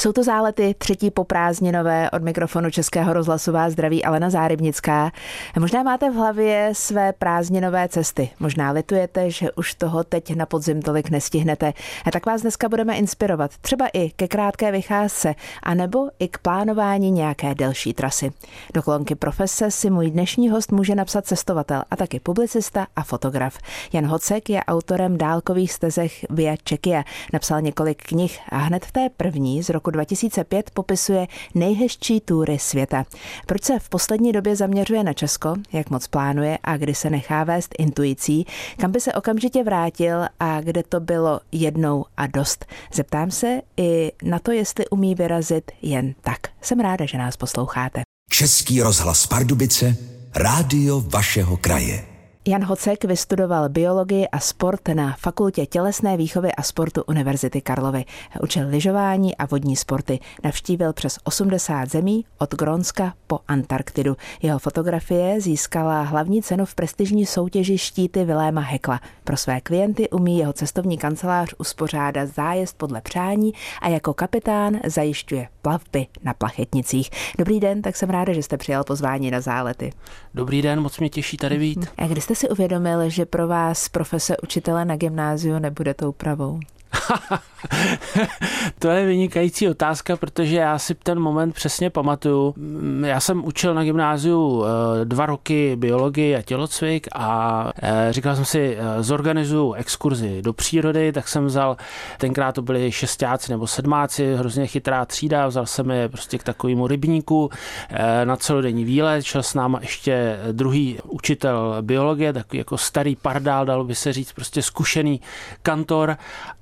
Jsou to zálety třetí poprázdninové od mikrofonu Českého rozhlasu vás zdraví Alena Zárybnická. Možná máte v hlavě své prázdninové cesty. Možná litujete, že už toho teď na podzim tolik nestihnete. A tak vás dneska budeme inspirovat třeba i ke krátké vycházce, anebo i k plánování nějaké delší trasy. Do kolonky profese si můj dnešní host může napsat cestovatel a taky publicista a fotograf. Jan Hocek je autorem dálkových stezech Via Czechia. Napsal několik knih a hned v té první z roku roku 2005 popisuje nejhezčí túry světa. Proč se v poslední době zaměřuje na Česko, jak moc plánuje a kdy se nechá vést intuicí, kam by se okamžitě vrátil a kde to bylo jednou a dost. Zeptám se i na to, jestli umí vyrazit jen tak. Jsem ráda, že nás posloucháte. Český rozhlas Pardubice, rádio vašeho kraje. Jan Hocek vystudoval biologii a sport na Fakultě tělesné výchovy a sportu Univerzity Karlovy. Učil lyžování a vodní sporty. Navštívil přes 80 zemí od Grónska po Antarktidu. Jeho fotografie získala hlavní cenu v prestižní soutěži štíty Viléma Hekla. Pro své klienty umí jeho cestovní kancelář uspořádat zájezd podle přání a jako kapitán zajišťuje plavby na plachetnicích. Dobrý den, tak jsem ráda, že jste přijal pozvání na zálety. Dobrý den, moc mě těší tady být. A kdy jste si uvědomil, že pro vás profese učitele na gymnáziu nebude tou pravou? to je vynikající otázka, protože já si ten moment přesně pamatuju. Já jsem učil na gymnáziu eh, dva roky biologii a tělocvik a eh, říkal jsem si, eh, zorganizuju exkurzi do přírody, tak jsem vzal, tenkrát to byli šestáci nebo sedmáci, hrozně chytrá třída, vzal jsem je prostě k takovému rybníku na celodenní výlet, šel s náma ještě druhý učitel biologie, takový jako starý pardál, dalo by se říct, prostě zkušený kantor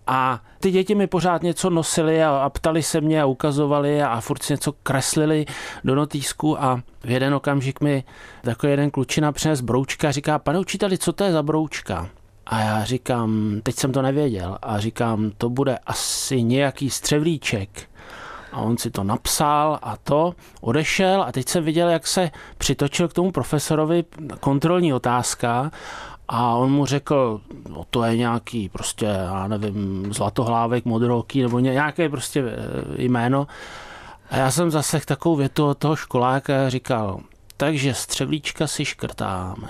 a ty děti mi pořád něco nosili a, a ptali se mě a ukazovali a, a furt něco kreslili do notýsku a v jeden okamžik mi takový jeden klučina přines broučka a říká, pane učiteli, co to je za broučka? A já říkám, teď jsem to nevěděl a říkám, to bude asi nějaký střevlíček. A on si to napsal a to odešel a teď jsem viděl, jak se přitočil k tomu profesorovi kontrolní otázka a on mu řekl, no to je nějaký prostě, já nevím, zlatohlávek, modroký nebo nějaké prostě eh, jméno. A já jsem zase takovou větu od toho školáka říkal, takže střevlíčka si škrtáme.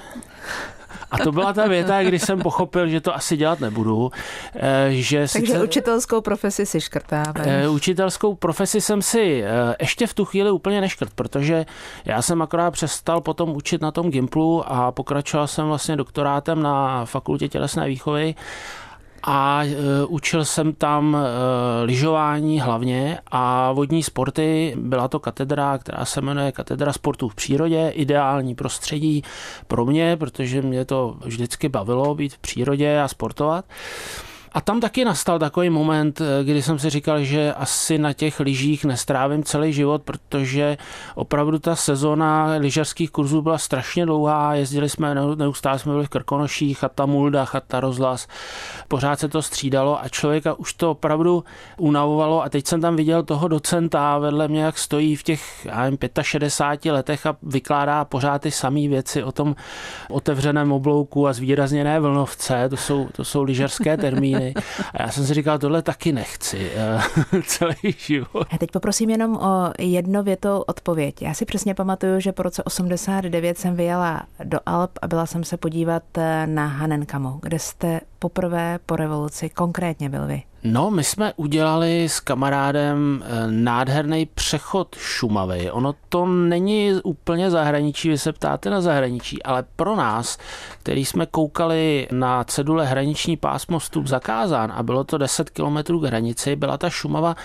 A to byla ta věta, kdy jsem pochopil, že to asi dělat nebudu. Eh, že Takže sice, učitelskou profesi si škrtáme. Eh, učitelskou profesi jsem si eh, ještě v tu chvíli úplně neškrt, protože já jsem akorát přestal potom učit na tom Gimplu a pokračoval jsem vlastně doktorátem na fakultě tělesné výchovy a e, učil jsem tam e, lyžování hlavně a vodní sporty. Byla to katedra, která se jmenuje Katedra sportů v přírodě, ideální prostředí pro mě, protože mě to vždycky bavilo být v přírodě a sportovat. A tam taky nastal takový moment, eh, kdy jsem si říkal, že asi na těch lyžích nestrávím celý život, protože opravdu ta sezona lyžařských kurzů byla strašně dlouhá, jezdili jsme, neustále jsme byli v Krkonoších, chata Mulda, chata Rozhlas, pořád se to střídalo a člověka už to opravdu unavovalo. A teď jsem tam viděl toho docenta vedle mě, jak stojí v těch já nevím, 65 letech a vykládá pořád ty samé věci o tom otevřeném oblouku a zvýrazněné vlnovce, to jsou, to jsou lyžařské termíny a já jsem si říkal, tohle taky nechci eh, celý život. A teď poprosím jenom o jednovětou odpověď. Já si přesně pamatuju, že po roce 89 jsem vyjela do Alp a byla jsem se podívat eh, na Hanenkamu, kde jste poprvé po revoluci konkrétně byl vy. No, my jsme udělali s kamarádem eh, nádherný přechod Šumavy. Ono to není úplně zahraničí, vy se ptáte na zahraničí, ale pro nás, který jsme koukali na cedule hraniční pásmo vstup zakázán a bylo to 10 kilometrů k hranici, byla ta Šumava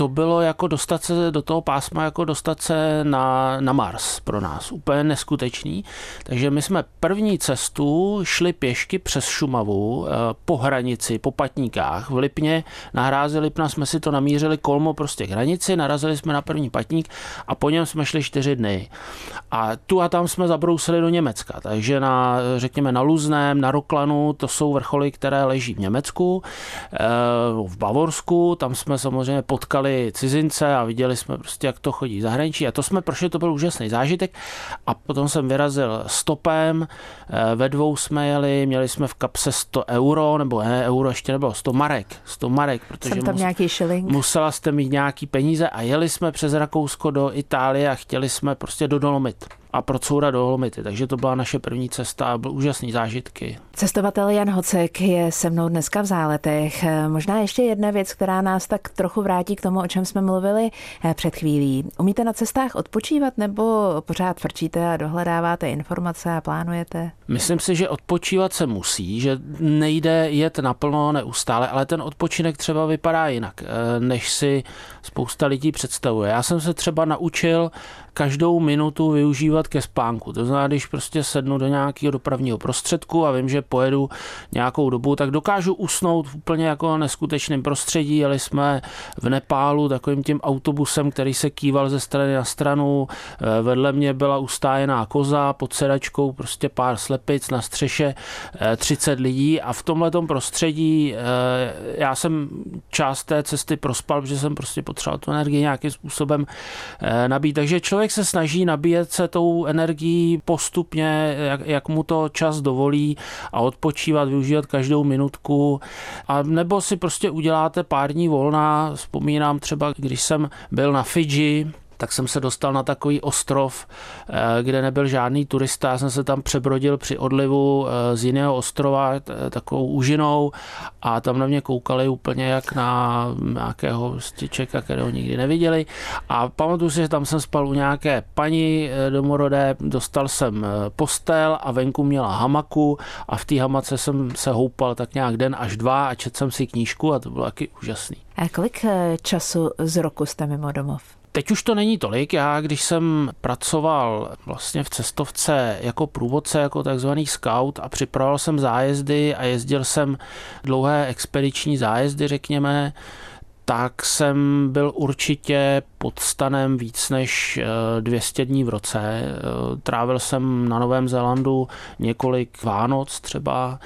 to bylo jako dostat se do toho pásma, jako dostat se na, na Mars pro nás. Úplně neskutečný. Takže my jsme první cestu šli pěšky přes Šumavu eh, po hranici, po patníkách. V Lipně, na hrázi Lipna jsme si to namířili kolmo prostě k hranici, narazili jsme na první patník a po něm jsme šli čtyři dny. A tu a tam jsme zabrousili do Německa. Takže na, řekněme, na Luzném, na Roklanu, to jsou vrcholy, které leží v Německu, eh, v Bavorsku, tam jsme samozřejmě potkali potkali cizince a viděli jsme prostě, jak to chodí v zahraničí. A to jsme prošli, to byl úžasný zážitek. A potom jsem vyrazil stopem, eh, ve dvou jsme jeli, měli jsme v kapse 100 euro, nebo ne, euro ještě nebylo, 100 marek, 100 marek, protože jsem tam mus, nějaký šilling. musela jste mít nějaký peníze a jeli jsme přes Rakousko do Itálie a chtěli jsme prostě do Dolomit a procourat do Holmity. Takže to byla naše první cesta a byl úžasný zážitky. Cestovatel Jan Hocek je se mnou dneska v záletech. Možná ještě jedna věc, která nás tak trochu vrátí k tomu, o čem jsme mluvili eh, před chvílí. Umíte na cestách odpočívat nebo pořád frčíte a dohledáváte informace a plánujete? Myslím si, že odpočívat se musí, že nejde jet naplno neustále, ale ten odpočinek třeba vypadá jinak, eh, než si spousta lidí představuje. Já jsem se třeba naučil každou minutu využívat ke spánku. To znamená, když prostě sednu do nějakého dopravního prostředku a vím, že pojedu nějakou dobu, tak dokážu usnout v úplně jako neskutečném prostředí. Jeli jsme v Nepálu takovým tím autobusem, který se kýval ze strany na stranu. Eh, vedle mě byla ustájená koza pod sedačkou, prostě pár slepic na střeše, 30 eh, lidí a v tomhle prostředí eh, já jsem část té cesty prospal, protože jsem prostě potřeboval tu energii nějakým způsobem nabít. Takže člověk člověk se snaží nabíjet se tou energií postupně, jak, jak mu to čas dovolí a odpočívat, využívat každou minutku. A nebo si prostě uděláte pár dní volna. Vzpomínám třeba, když jsem byl na Fidži, tak jsem se dostal na takový ostrov, eh, kde nebyl žádný turista. Já jsem se tam přebrodil při odlivu eh, z jiného ostrova takovou úžinou a tam na mě koukali úplně jak na nějakého styčeka, kterého nikdy neviděli. A pamatuju si, že tam jsem spal u nějaké paní eh, domorodé, dostal jsem postel a venku měla hamaku a v té hamace jsem se houpal tak nějak den až dva a četl jsem si knížku a to bylo taky úžasný. A kolik času z roku jste mimo domov? Teď už to není tolik. Já, když jsem pracoval vlastně v cestovce jako průvodce, jako takzvaný scout a připravoval jsem zájezdy a jezdil jsem dlouhé expediční zájezdy, řekněme, tak jsem byl určitě pod stanem víc než 200 eh, dní v roce. Eh, trávil jsem na Novém Zélandu několik Vánoc třeba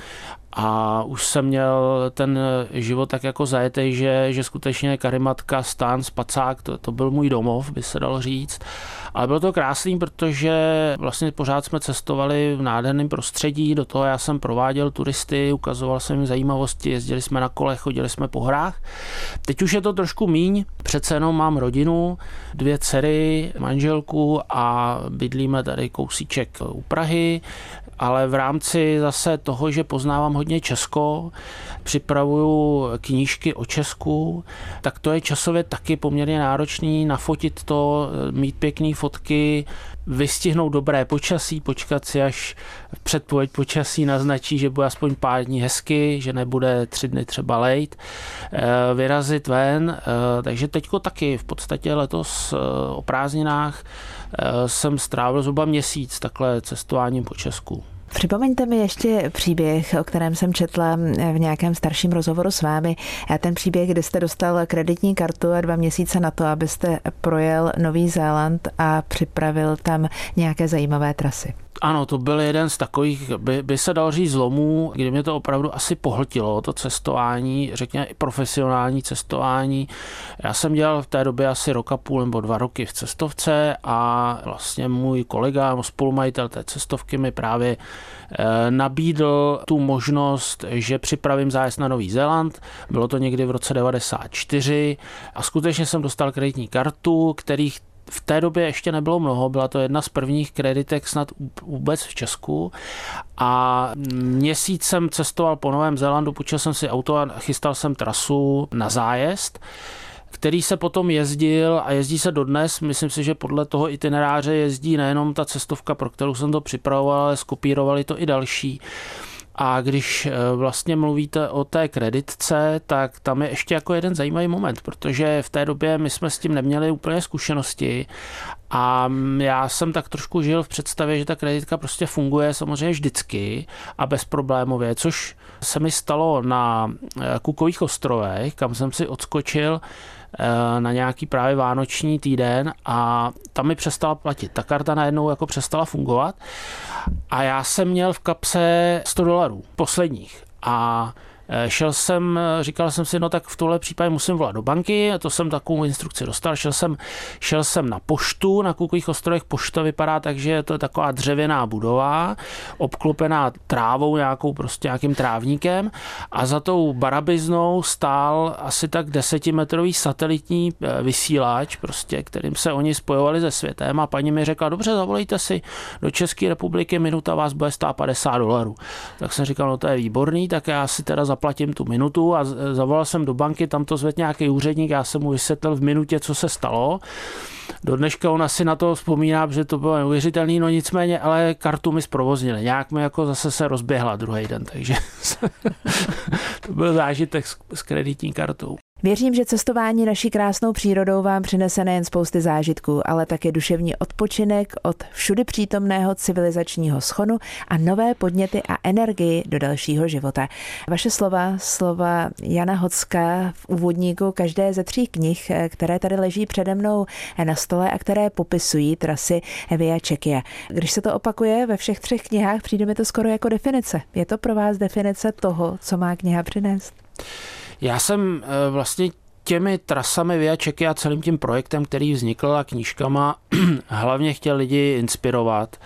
a už jsem měl ten život tak jako zajetej, že, že skutečně Karimatka, Stán, Spacák, to, to byl můj domov, by se dalo říct. Ale bylo to krásný, protože vlastně pořád jsme cestovali v nádherném prostředí, do toho já jsem prováděl turisty, ukazoval jsem jim zajímavosti, jezdili jsme na kole, chodili jsme po hrách. Teď už je to trošku míň, přece jenom mám rodinu, dvě dcery, manželku a bydlíme tady kousíček u Prahy ale v rámci zase toho, že poznávám hodně Česko, připravuju knížky o Česku, tak to je časově taky poměrně náročný, nafotit to, mít pěkné fotky, vystihnout dobré počasí, počkat si, až předpověď počasí naznačí, že bude aspoň pár dní hezky, že nebude tři dny třeba lejt, eh, vyrazit ven, eh, takže teďko taky v podstatě letos eh, o prázdninách jsem strávil zhruba měsíc takhle cestováním po Česku. Připomeňte mi ještě příběh, o kterém jsem četla v nějakém starším rozhovoru s vámi. Ten příběh, kdy jste dostal kreditní kartu a dva měsíce na to, abyste projel Nový Zéland a připravil tam nějaké zajímavé trasy. Ano, to byl jeden z takových, by, by se dal říct zlomů, kdy mě to opravdu asi pohltilo, to cestování, řekněme i profesionální cestování. Já jsem dělal v té době asi roka půl nebo dva roky v cestovce a vlastně můj kolega, spolumajitel té cestovky mi právě eh, nabídl tu možnost, že připravím zájezd na Nový Zéland. Bylo to někdy v roce 94 a skutečně jsem dostal kreditní kartu, kterých v té době ještě nebylo mnoho, byla to jedna z prvních kreditek snad vůbec v Česku a měsíc jsem cestoval po Novém Zélandu, půjčil jsem si auto a chystal jsem trasu na zájezd který se potom jezdil a jezdí se dodnes. Myslím si, že podle toho itineráře jezdí nejenom ta cestovka, pro kterou jsem to připravoval, ale skopírovali to i další. A když eh, vlastně mluvíte o té kreditce, tak tam je ještě jako jeden zajímavý moment, protože v té době my jsme s tím neměli úplně zkušenosti a já jsem tak trošku žil v představě, že ta kreditka prostě funguje samozřejmě vždycky a bezproblémově, což se mi stalo na eh, Kukových ostrovech, kam jsem si odskočil na nějaký právě vánoční týden a tam mi přestala platit. Ta karta najednou jako přestala fungovat a já jsem měl v kapse 100 dolarů, posledních. A Eh, šel jsem, říkal jsem si, no tak v tohle případě musím volat do banky, to jsem takovou instrukci dostal, šel jsem, šel jsem na poštu, na Kukových ostrovech. Pošta vypadá tak, že je to taková dřevěná budova, obklopená trávou nějakou, prostě nějakým trávníkem. A za tou barabiznou stál asi tak desetimetrový satelitní eh, vysílač, prostě, kterým se oni spojovali se světem. A paní mi řekla, dobře, zavolejte si do České republiky, minuta vás bude stát 50 dolarů. Tak jsem říkal, no to je výborný, tak já si teda zaplatím tu minutu a zavolal jsem do banky, tam to zvedl nějaký úředník, já jsem mu vysvětlil v minutě, co se stalo. Do dneška on asi na to vzpomíná, že to bylo neuvěřitelné, no nicméně, ale kartu mi zprovoznili. Nějak mi jako zase se rozběhla druhý den, takže to byl zážitek s kreditní kartou. Věřím, že cestování naší krásnou přírodou vám přinese nejen spousty zážitků, ale také duševní odpočinek od všudy přítomného civilizačního schonu a nové podněty a energii do dalšího života. Vaše slova, slova Jana Hocka v úvodníku každé ze tří knih, které tady leží přede mnou na stole a které popisují trasy Via Čekia. Když se to opakuje ve všech třech knihách, přijde mi to skoro jako definice. Je to pro vás definice toho, co má kniha přinést? Já jsem eh, vlastně těmi trasami Via Čeky a celým tím projektem, který vznikl a knížkama, hlavně chtěl lidi inspirovat.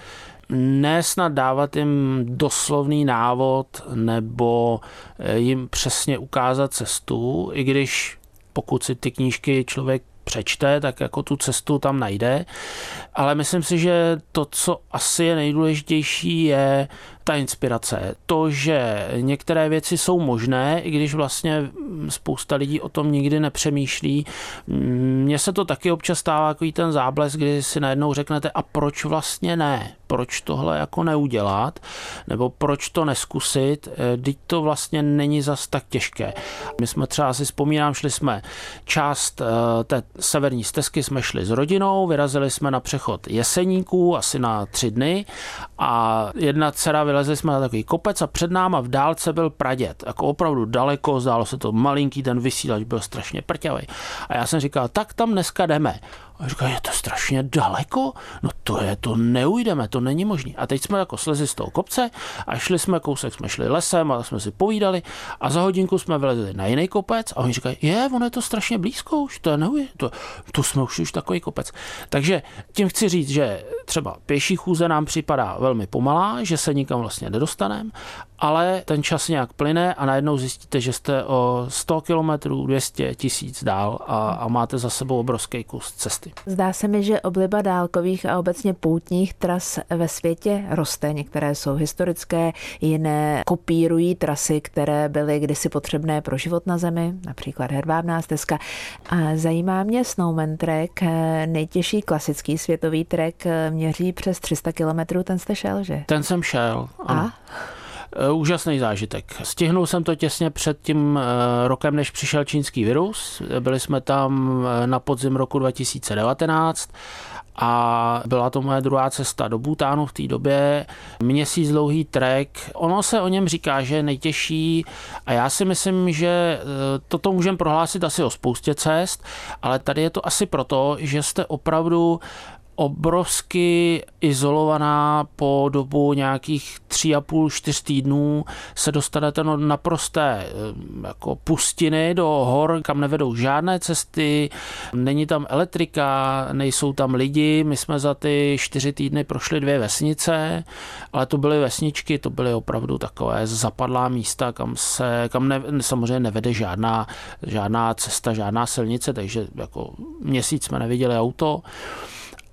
Ne snad dávat jim doslovný návod nebo eh, jim přesně ukázat cestu, i když pokud si ty knížky člověk přečte, tak jako tu cestu tam najde. Ale myslím si, že to, co asi je nejdůležitější, je ta inspirace. To, že některé věci jsou možné, i když vlastně spousta lidí o tom nikdy nepřemýšlí. Mně se to taky občas stává jako ten záblesk, kdy si najednou řeknete, a proč vlastně ne? Proč tohle jako neudělat? Nebo proč to neskusit? Teď to vlastně není zas tak těžké. My jsme třeba si vzpomínám, šli jsme část eh, té severní stezky, jsme šli s rodinou, vyrazili jsme na přechod jeseníků asi na tři dny a jedna dcera vylezli jsme na takový kopec a před náma v dálce byl pradět. Jako opravdu daleko, zdálo se to malinký, ten vysílač byl strašně prťavý. A já jsem říkal, tak tam dneska jdeme. A říká, je to strašně daleko? No to je, to neujdeme, to není možné. A teď jsme jako slezli z toho kopce a šli jsme kousek, jsme šli lesem a jsme si povídali a za hodinku jsme vylezli na jiný kopec a oni říkají, je, ono je to strašně blízko už, to je neujde, to, to jsme už, už takový kopec. Takže tím chci říct, že třeba pěší chůze nám připadá velmi pomalá, že se nikam vlastně nedostaneme, ale ten čas nějak plyne a najednou zjistíte, že jste o 100 kilometrů, 200 tisíc dál a, a máte za sebou obrovský kus cesty. Zdá se mi, že obliba dálkových a obecně poutních tras ve světě roste. Některé jsou historické, jiné kopírují trasy, které byly kdysi potřebné pro život na Zemi, například Hervábná stezka. A zajímá mě Snowman Trek, nejtěžší klasický světový trek, měří přes 300 kilometrů, ten jste šel, že? Ten jsem šel, ano. A? Eh, úžasný zážitek. Stihnul jsem to těsně před tím eh, rokem, než přišel čínský virus. Byli jsme tam eh, na podzim roku 2019 a byla to moje druhá cesta do Bhutánu v té době. Měsíc dlouhý trek. Ono se o něm říká, že je nejtěžší a já si myslím, že toto můžeme prohlásit asi o spoustě cest, ale tady je to asi proto, že jste opravdu obrovsky izolovaná po dobu nějakých tři a půl, čtyř týdnů se dostanete do naprosté eh, jako pustiny do hor, kam nevedou žádné cesty, není tam elektrika, nejsou tam lidi, my jsme za ty čtyři týdny prošli dvě vesnice, ale to byly vesničky, to byly opravdu takové zapadlá místa, kam se, kam ne, samozřejmě nevede žádná, žádná cesta, žádná silnice, takže jako měsíc jsme neviděli auto.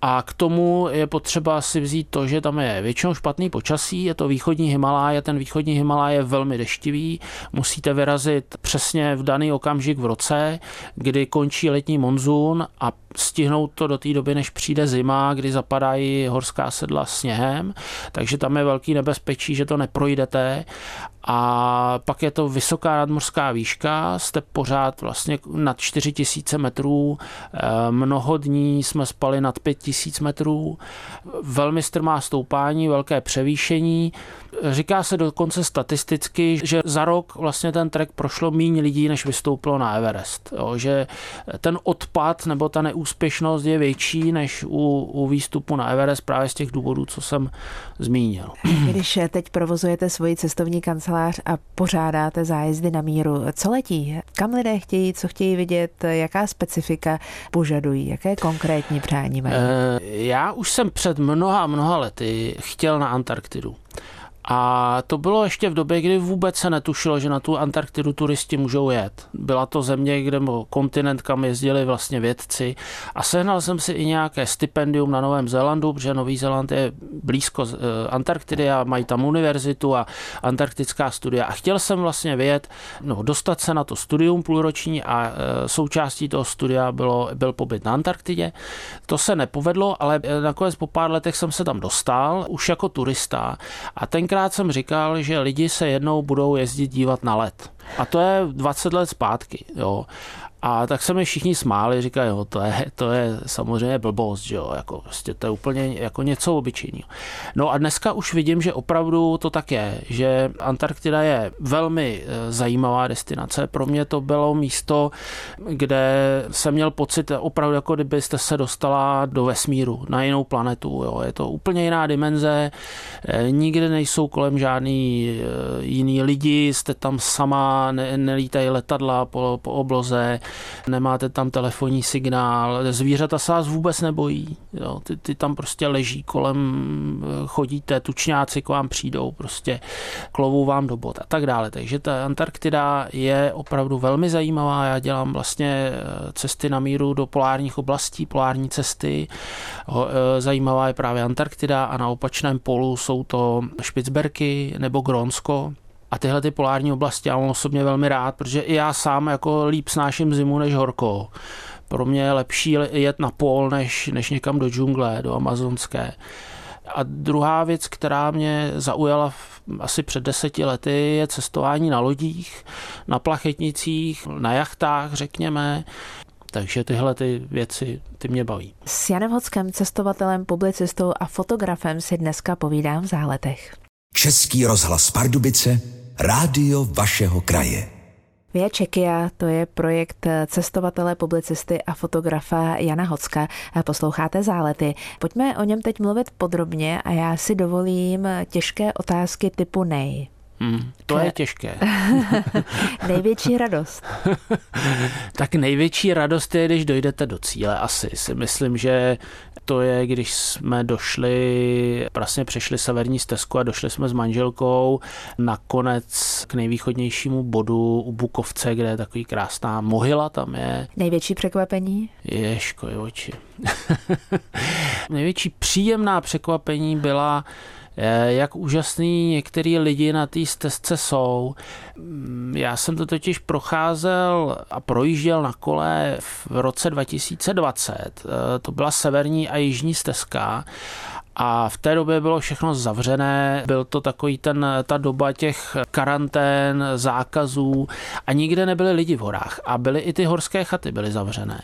A k tomu je potřeba si vzít to, že tam je většinou špatný počasí, je to východní Himaláje, ten východní Himaláje je velmi deštivý, musíte vyrazit přesně v daný okamžik v roce, kdy končí letní monzun a stihnout to do té doby, než přijde zima, kdy zapadají horská sedla sněhem, takže tam je velký nebezpečí, že to neprojdete. A pak je to vysoká nadmořská výška, jste pořád vlastně nad 4000 metrů, eh, mnoho dní jsme spali nad 5000 metrů, velmi strmá stoupání, velké převýšení, Říká se dokonce statisticky, že za rok vlastně ten trek prošlo méně lidí, než vystoupilo na Everest. Jo, že ten odpad nebo ta neúspěšnost úspěšnost je větší než u, u výstupu na Everest právě z těch důvodů, co jsem zmínil. Když teď provozujete svoji cestovní kancelář a pořádáte zájezdy na míru, co letí? Kam lidé chtějí, co chtějí vidět, jaká specifika požadují, jaké konkrétní přání mají? Já už jsem před mnoha, mnoha lety chtěl na Antarktidu. A to bylo ještě v době, kdy vůbec se netušilo, že na tu Antarktidu turisti můžou jet. Byla to země, kde kontinent, kam jezdili vlastně vědci. A sehnal jsem si i nějaké stipendium na Novém Zélandu, protože Nový Zéland je blízko eh, Antarktidy a mají tam univerzitu a antarktická studia. A chtěl jsem vlastně vědět, no, dostat se na to studium půlroční a eh, součástí toho studia bylo, byl pobyt na Antarktidě. To se nepovedlo, ale eh, nakonec po pár letech jsem se tam dostal, už jako turista. A tenkrát Tenkrát jsem říkal, že lidi se jednou budou jezdit dívat na let. A to je 20 let zpátky. Jo. A tak se mi všichni smáli, říkají, jo, to je, to je samozřejmě blbost, že jo, jako prostě to je úplně jako něco obyčejného. No a dneska už vidím, že opravdu to tak je, že Antarktida je velmi eh, zajímavá destinace. Pro mě to bylo místo, kde jsem měl pocit opravdu, jako kdybyste se dostala do vesmíru, na jinou planetu. Jo. Je to úplně jiná dimenze, eh, nikde nejsou kolem žádný eh, jiný lidi, jste tam sama, ne, nelítají letadla po, po obloze, nemáte tam telefonní signál, zvířata se vás vůbec nebojí, jo, ty, ty tam prostě leží kolem, chodíte, tučňáci k vám přijdou, prostě klovou vám do bod a tak dále. Takže ta Antarktida je opravdu velmi zajímavá, já dělám vlastně eh, cesty na míru do polárních oblastí, polární cesty, eh, zajímavá je právě Antarktida a na opačném polu jsou to Špicberky nebo Grónsko, a tyhle ty polární oblasti já mám osobně velmi rád, protože i já sám jako líp snáším zimu než horko. Pro mě je lepší jet na pol, než, než někam do džungle, do amazonské. A druhá věc, která mě zaujala asi před deseti lety, je cestování na lodích, na plachetnicích, na jachtách, řekněme. Takže tyhle ty věci, ty mě baví. S Janem Hockem, cestovatelem, publicistou a fotografem si dneska povídám v záletech. Český rozhlas Pardubice Rádio vašeho kraje. Via Čekia, to je projekt cestovatele, publicisty a fotografa Jana Hocka. Posloucháte zálety. Pojďme o něm teď mluvit podrobně a já si dovolím těžké otázky typu nej. Hmm, to je těžké. největší radost. tak největší radost je, když dojdete do cíle. Asi si myslím, že to je, když jsme došli, vlastně přešli severní stezku a došli jsme s manželkou nakonec k nejvýchodnějšímu bodu u Bukovce, kde je takový krásná mohyla tam je. Největší překvapení? Ješko, oči. Největší příjemná překvapení byla jak úžasný některý lidi na té stezce jsou. Mm, já jsem to totiž procházel a projížděl na kole v roce 2020. Eh, to byla severní a jižní stezka a v té době bylo všechno zavřené, byl to takový ten, ta doba těch karantén, zákazů a nikde nebyli lidi v horách a byly i ty horské chaty byly zavřené.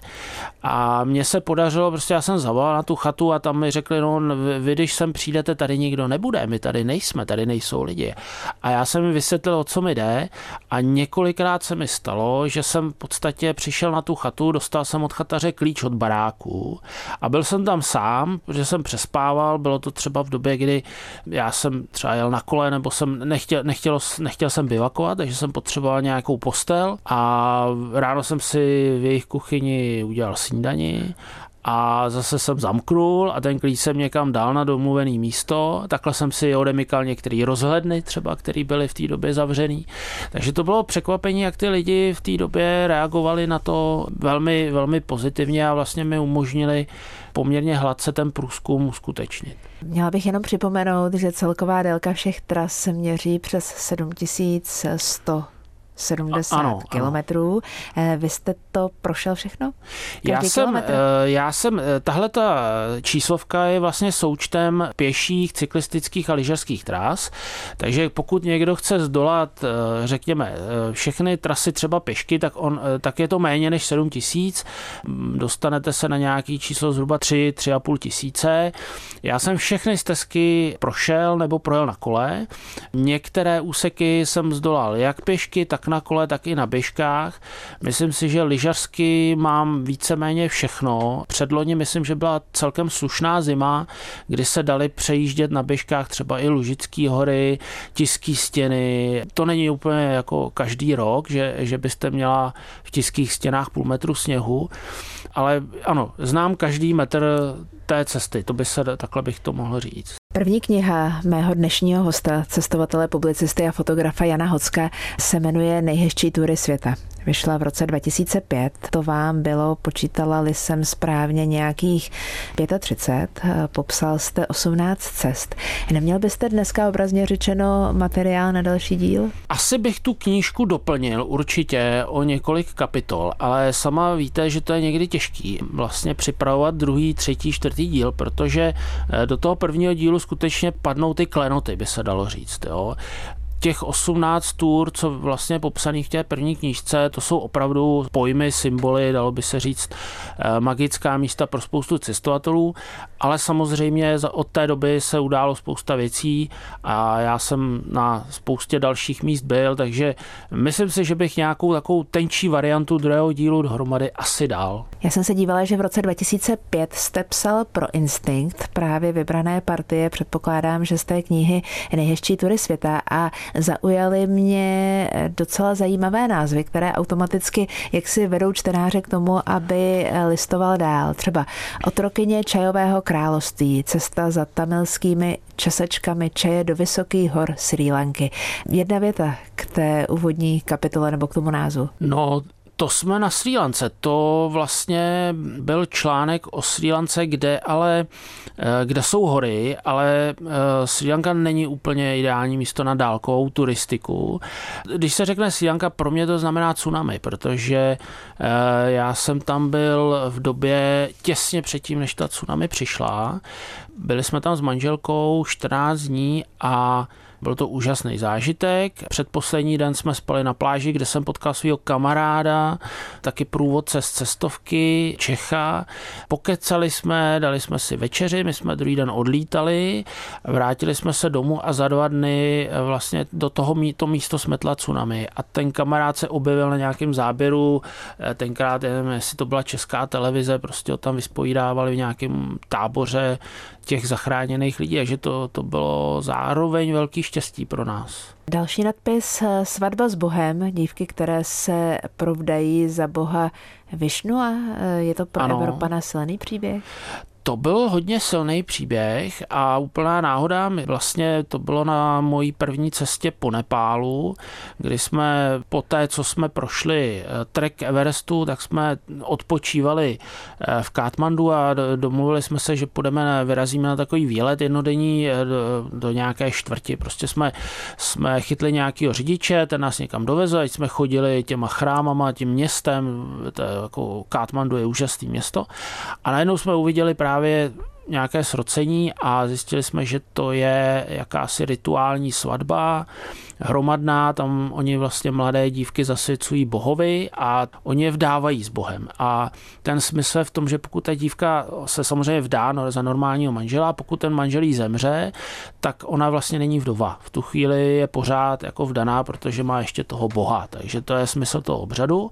A mně se podařilo, prostě já jsem zavolal na tu chatu a tam mi řekli, no vy když sem přijdete, tady nikdo nebude, my tady nejsme, tady nejsou lidi. A já jsem vysvětlil, o co mi jde a několikrát se mi stalo, že jsem v podstatě přišel na tu chatu, dostal jsem od chataře klíč od baráku a byl jsem tam sám, protože jsem přespával, bylo to třeba v době, kdy já jsem třeba jel na kole, nebo jsem nechtěl, nechtěl, nechtěl jsem bivakovat, takže jsem potřeboval nějakou postel a ráno jsem si v jejich kuchyni udělal snídani a zase jsem zamknul a ten klíč jsem někam dal na domluvený místo. Takhle jsem si odemykal některý rozhledny třeba, který byly v té době zavřený. Takže to bylo překvapení, jak ty lidi v té době reagovali na to velmi, velmi pozitivně a vlastně mi umožnili poměrně hladce ten průzkum uskutečnit. Měla bych jenom připomenout, že celková délka všech tras se měří přes 7100 70 ano, kilometrů. Ano. Eh, vy jste to prošel všechno? já jsem, kilometr? Eh, já jsem, eh, tahle ta číslovka je vlastně součtem pěších, cyklistických a lyžařských tras, takže pokud někdo chce zdolat, řekněme, všechny trasy třeba pěšky, tak, on, tak je to méně než 7 tisíc, mm, dostanete se na nějaký číslo zhruba 3, 3,5 tisíce. Já jsem všechny stezky prošel nebo projel na kole. Některé úseky jsem zdolal jak pěšky, tak jak na kole, tak i na běžkách. Myslím si, že lyžařsky mám víceméně všechno. Předloni myslím, že byla celkem slušná zima, kdy se dali přejíždět na běžkách třeba i Lužický hory, Tiský stěny. To není úplně jako každý rok, že, že byste měla v Tiských stěnách půl metru sněhu, ale ano, znám každý metr té cesty, to by se, takhle bych to mohl říct. První kniha mého dnešního hosta, cestovatele, publicisty a fotografa Jana Hocka, se jmenuje Nejhezčí tury světa. Vyšla v roce 2005. To vám bylo, počítala-li jsem správně, nějakých 35. Popsal jste 18 cest. Neměl byste dneska obrazně řečeno materiál na další díl? Asi bych tu knížku doplnil určitě o několik kapitol, ale sama víte, že to je někdy těžký vlastně připravovat druhý, třetí, čtvrtý díl, protože eh, do toho prvního dílu skutečně padnou ty klenoty, by se dalo říct. Jo těch 18 tur, co vlastně popsaných v té první knížce, to jsou opravdu pojmy, symboly, dalo by se říct, eh, magická místa pro spoustu cestovatelů, ale samozřejmě od té doby se událo spousta věcí a já jsem na spoustě dalších míst byl, takže myslím si, že bych nějakou takovou tenčí variantu druhého dílu dohromady asi dal. Já jsem se dívala, že v roce 2005 jste psal pro Instinct právě vybrané partie, předpokládám, že z té knihy Nejhezčí tury světa a zaujaly mě docela zajímavé názvy, které automaticky jaksi vedou čtenáře k tomu, aby listoval dál. Třeba Otrokyně čajového království, cesta za tamilskými česečkami čaje do vysokých hor Sri Lanky. Jedna věta k té úvodní kapitole nebo k tomu názvu. No, to jsme na Sri Lance. To vlastně byl článek o Sri Lance, kde ale, eh, kde jsou hory, ale eh, Sri Lanka není úplně ideální místo na dálkovou turistiku. Když se řekne Sri Lanka, pro mě to znamená tsunami, protože eh, já jsem tam byl v době těsně předtím, než ta tsunami přišla. Byli jsme tam s manželkou 14 dní a byl to úžasný zážitek. Předposlední den jsme spali na pláži, kde jsem potkal svého kamaráda, taky průvodce z cestovky Čecha. Pokecali jsme, dali jsme si večeři, my jsme druhý den odlítali, vrátili jsme se domů a za dva dny vlastně do toho to místo smetla tsunami. A ten kamarád se objevil na nějakém záběru, tenkrát, nevím, jestli to byla česká televize, prostě ho tam vyspovídávali v nějakém táboře těch zachráněných lidí a že to, to bylo zároveň velký štěstí pro nás. Další nadpis Svatba s Bohem, dívky, které se provdají za Boha Višnu a je to pro ano. Evropana silný příběh? To byl hodně silný příběh a úplná náhoda, vlastně to bylo na mojí první cestě po Nepálu, kdy jsme po té, co jsme prošli eh, trek Everestu, tak jsme odpočívali eh, v Katmandu a domluvili jsme se, že půjdeme, vyrazíme na takový výlet jednodenní eh, do, do nějaké čtvrti. Prostě jsme, jsme chytli nějakého řidiče, ten nás někam dovezl, ať jsme chodili těma chrámama, tím městem, to je jako Katmandu je úžasné město a najednou jsme uviděli právě právě nějaké srocení a zjistili jsme, že to je jakási rituální svatba, hromadná, tam oni vlastně mladé dívky zasvěcují bohovi a oni je vdávají s bohem. A ten smysl je v tom, že pokud ta dívka se samozřejmě vdá no, za normálního manžela, pokud ten manžel jí zemře, tak ona vlastně není vdova. V tu chvíli je pořád jako vdaná, protože má ještě toho boha. Takže to je smysl toho obřadu.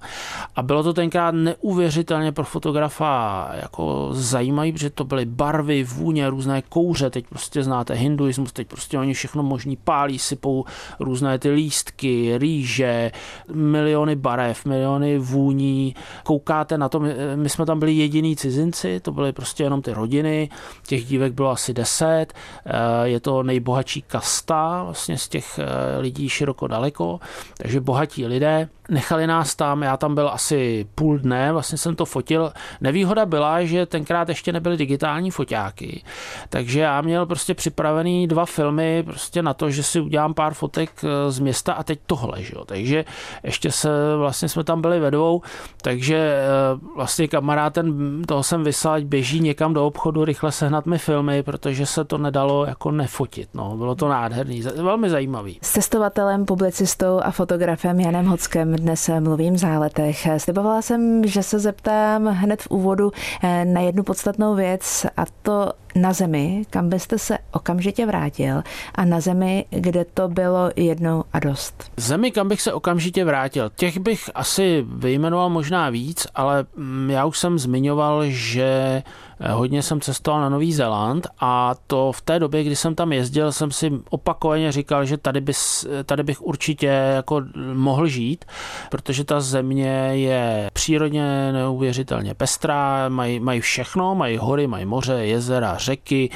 A bylo to tenkrát neuvěřitelně pro fotografa jako zajímavý, protože to byly barvy, vůně, různé kouře. Teď prostě znáte hinduismus, teď prostě oni všechno možný pálí, sypou různé ty lístky, rýže, miliony barev, miliony vůní. Koukáte na to, my jsme tam byli jediní cizinci, to byly prostě jenom ty rodiny, těch dívek bylo asi deset, eh, je to nejbohatší kasta vlastně z těch eh, lidí široko daleko, takže bohatí lidé. Nechali nás tam, já tam byl asi půl dne, vlastně jsem to fotil. Nevýhoda byla, že tenkrát ještě nebyly digitální foťáky, takže já měl prostě připravený dva filmy prostě na to, že si udělám pár fotek z města a teď tohle, že jo. Takže ještě se, vlastně jsme tam byli ve dvou, takže eh, vlastně kamarád ten, toho jsem vyslal, běží někam do obchodu rychle sehnat mi filmy, protože se to nedalo jako nefotit, no. Bylo to nádherný, velmi zajímavý. S cestovatelem, publicistou a fotografem Janem Hockem dnes mluvím v záletech. Slibovala jsem, že se zeptám hned v úvodu eh, na jednu podstatnou věc a to na zemi, kam byste se okamžitě vrátil a na zemi, kde to bylo jednou a dost? Zemi, kam bych se okamžitě vrátil. Těch bych asi vyjmenoval možná víc, ale mm, já už jsem zmiňoval, že hodně jsem cestoval na Nový Zéland a to v té době, kdy jsem tam jezdil, jsem si opakovaně říkal, že tady, bys, tady bych určitě jako mohl žít, protože ta země je přírodně neuvěřitelně pestrá, mají, mají všechno, mají hory, mají moře, jezera, řeky.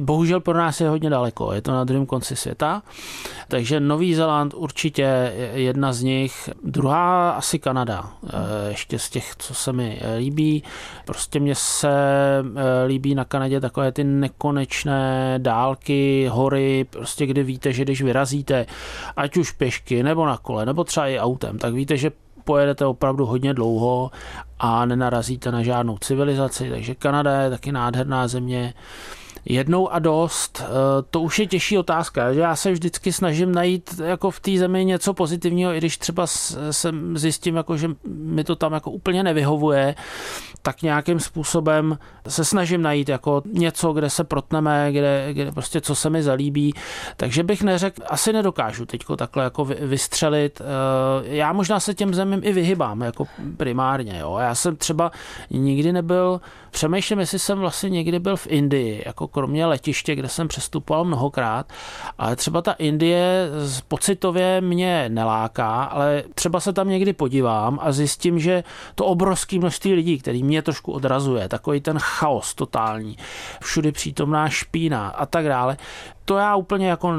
Bohužel pro nás je hodně daleko, je to na druhém konci světa. Takže Nový Zéland určitě jedna z nich. Druhá asi Kanada, eh, ještě z těch, co se mi líbí. Prostě mě se eh, líbí na Kanadě takové ty nekonečné dálky, hory, prostě kde víte, že když vyrazíte, ať už pěšky, nebo na kole, nebo třeba i autem, tak víte, že pojedete opravdu hodně dlouho a nenarazíte na žádnou civilizaci, takže Kanada je taky nádherná země jednou a dost, eh, to už je těžší otázka, že já se vždycky snažím najít jako v té zemi něco pozitivního, i když třeba jsem zjistím, jako, že mi to tam jako úplně nevyhovuje, tak nějakým způsobem se snažím najít jako něco, kde se protneme, kde, kde prostě co se mi zalíbí, takže bych neřekl, asi nedokážu teďko takhle jako vystřelit. Eh, já možná se těm zemím i vyhybám, jako primárně, jo. Já jsem třeba nikdy nebyl, přemýšlím, jestli jsem vlastně někdy byl v Indii, jako kromě letiště, kde jsem přestupoval mnohokrát, ale třeba ta Indie pocitově mě neláká, ale třeba se tam někdy podívám a zjistím, že to obrovské množství lidí, který mě trošku odrazuje, takový ten chaos totální, všudy přítomná špína a tak dále, to já úplně jako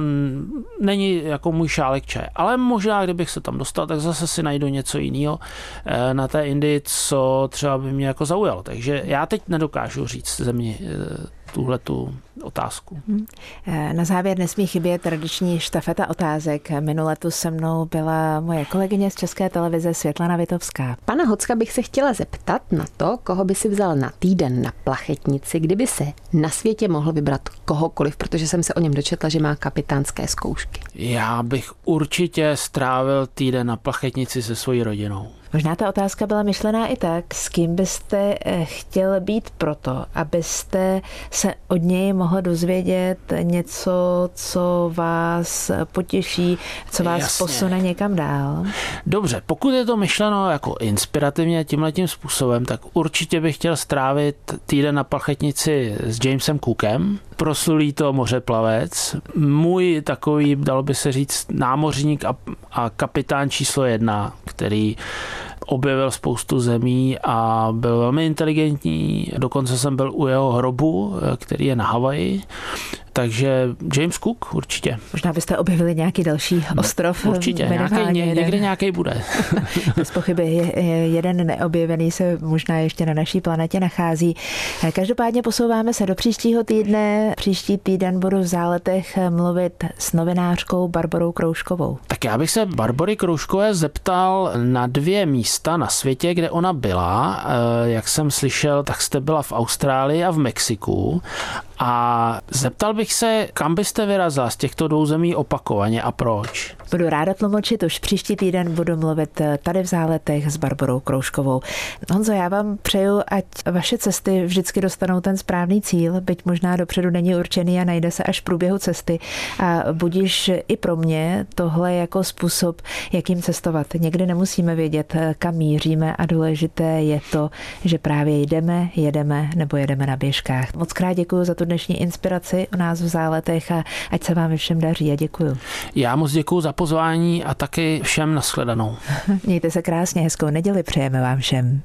není jako můj šálek čaje. Ale možná, kdybych se tam dostal, tak zase si najdu něco jiného eh, na té Indii, co třeba by mě jako zaujalo. Takže já teď nedokážu říct země eh, tuhle tu otázku. Hmm. Eh, na závěr nesmí chybět tradiční štafeta otázek. Minule tu se mnou byla moje kolegyně z České televize Světlana Vitovská. Pana Hocka bych se chtěla zeptat na to, koho by si vzal na týden na plachetnici, kdyby se na světě mohl vybrat kohokoliv, protože jsem se o něm dočetla, že má kapitánské zkoušky. Já bych určitě strávil týden na plachetnici se svojí rodinou. Možná ta otázka byla myšlená i tak, s kým byste eh, chtěl být proto, abyste se od něj mohl dozvědět něco, co vás potěší, co vás Jasně. posune někam dál. Dobře, pokud je to myšleno jako inspirativně tímhle tím způsobem, tak určitě bych chtěl strávit týden na plachetnici s Jamesem Cookem, proslulý to mořeplavec, můj takový, dalo by se říct, námořník a, a kapitán číslo jedna, který objevil spoustu zemí a byl velmi inteligentní. Dokonce jsem byl u jeho hrobu, který je na Havaji takže James Cook určitě. Možná byste objevili nějaký další ostrov. Určitě, nějaký, ně, někde nějaký bude. Bez pochyby jeden neobjevený se možná ještě na naší planetě nachází. Každopádně posouváme se do příštího týdne. Příští týden budu v záletech mluvit s novinářkou Barbarou Krouškovou. Tak já bych se Barbory Krouškové zeptal na dvě místa na světě, kde ona byla. Eh, jak jsem slyšel, tak jste byla v Austrálii a v Mexiku. A zeptal bych se, kam byste vyrazila z těchto dvou zemí opakovaně a proč? Budu ráda tlumočit, už příští týden budu mluvit eh, tady v záletech s Barbarou Krouškovou. Honzo, já vám přeju, ať vaše cesty vždycky dostanou ten správný cíl, byť možná dopředu není určený a najde se až v průběhu cesty. A budíš i pro mě tohle jako způsob, jakým cestovat. Někdy nemusíme vědět, eh, kam míříme a důležité je to, že právě jdeme, jedeme nebo jedeme na běžkách. Moc krát děkuji za tu dnešní inspiraci u nás v záletech a ať se vám všem daří a děkuji. Já moc děkuji za pozvání a taky všem nashledanou. Mějte se krásně, hezkou neděli přejeme vám všem.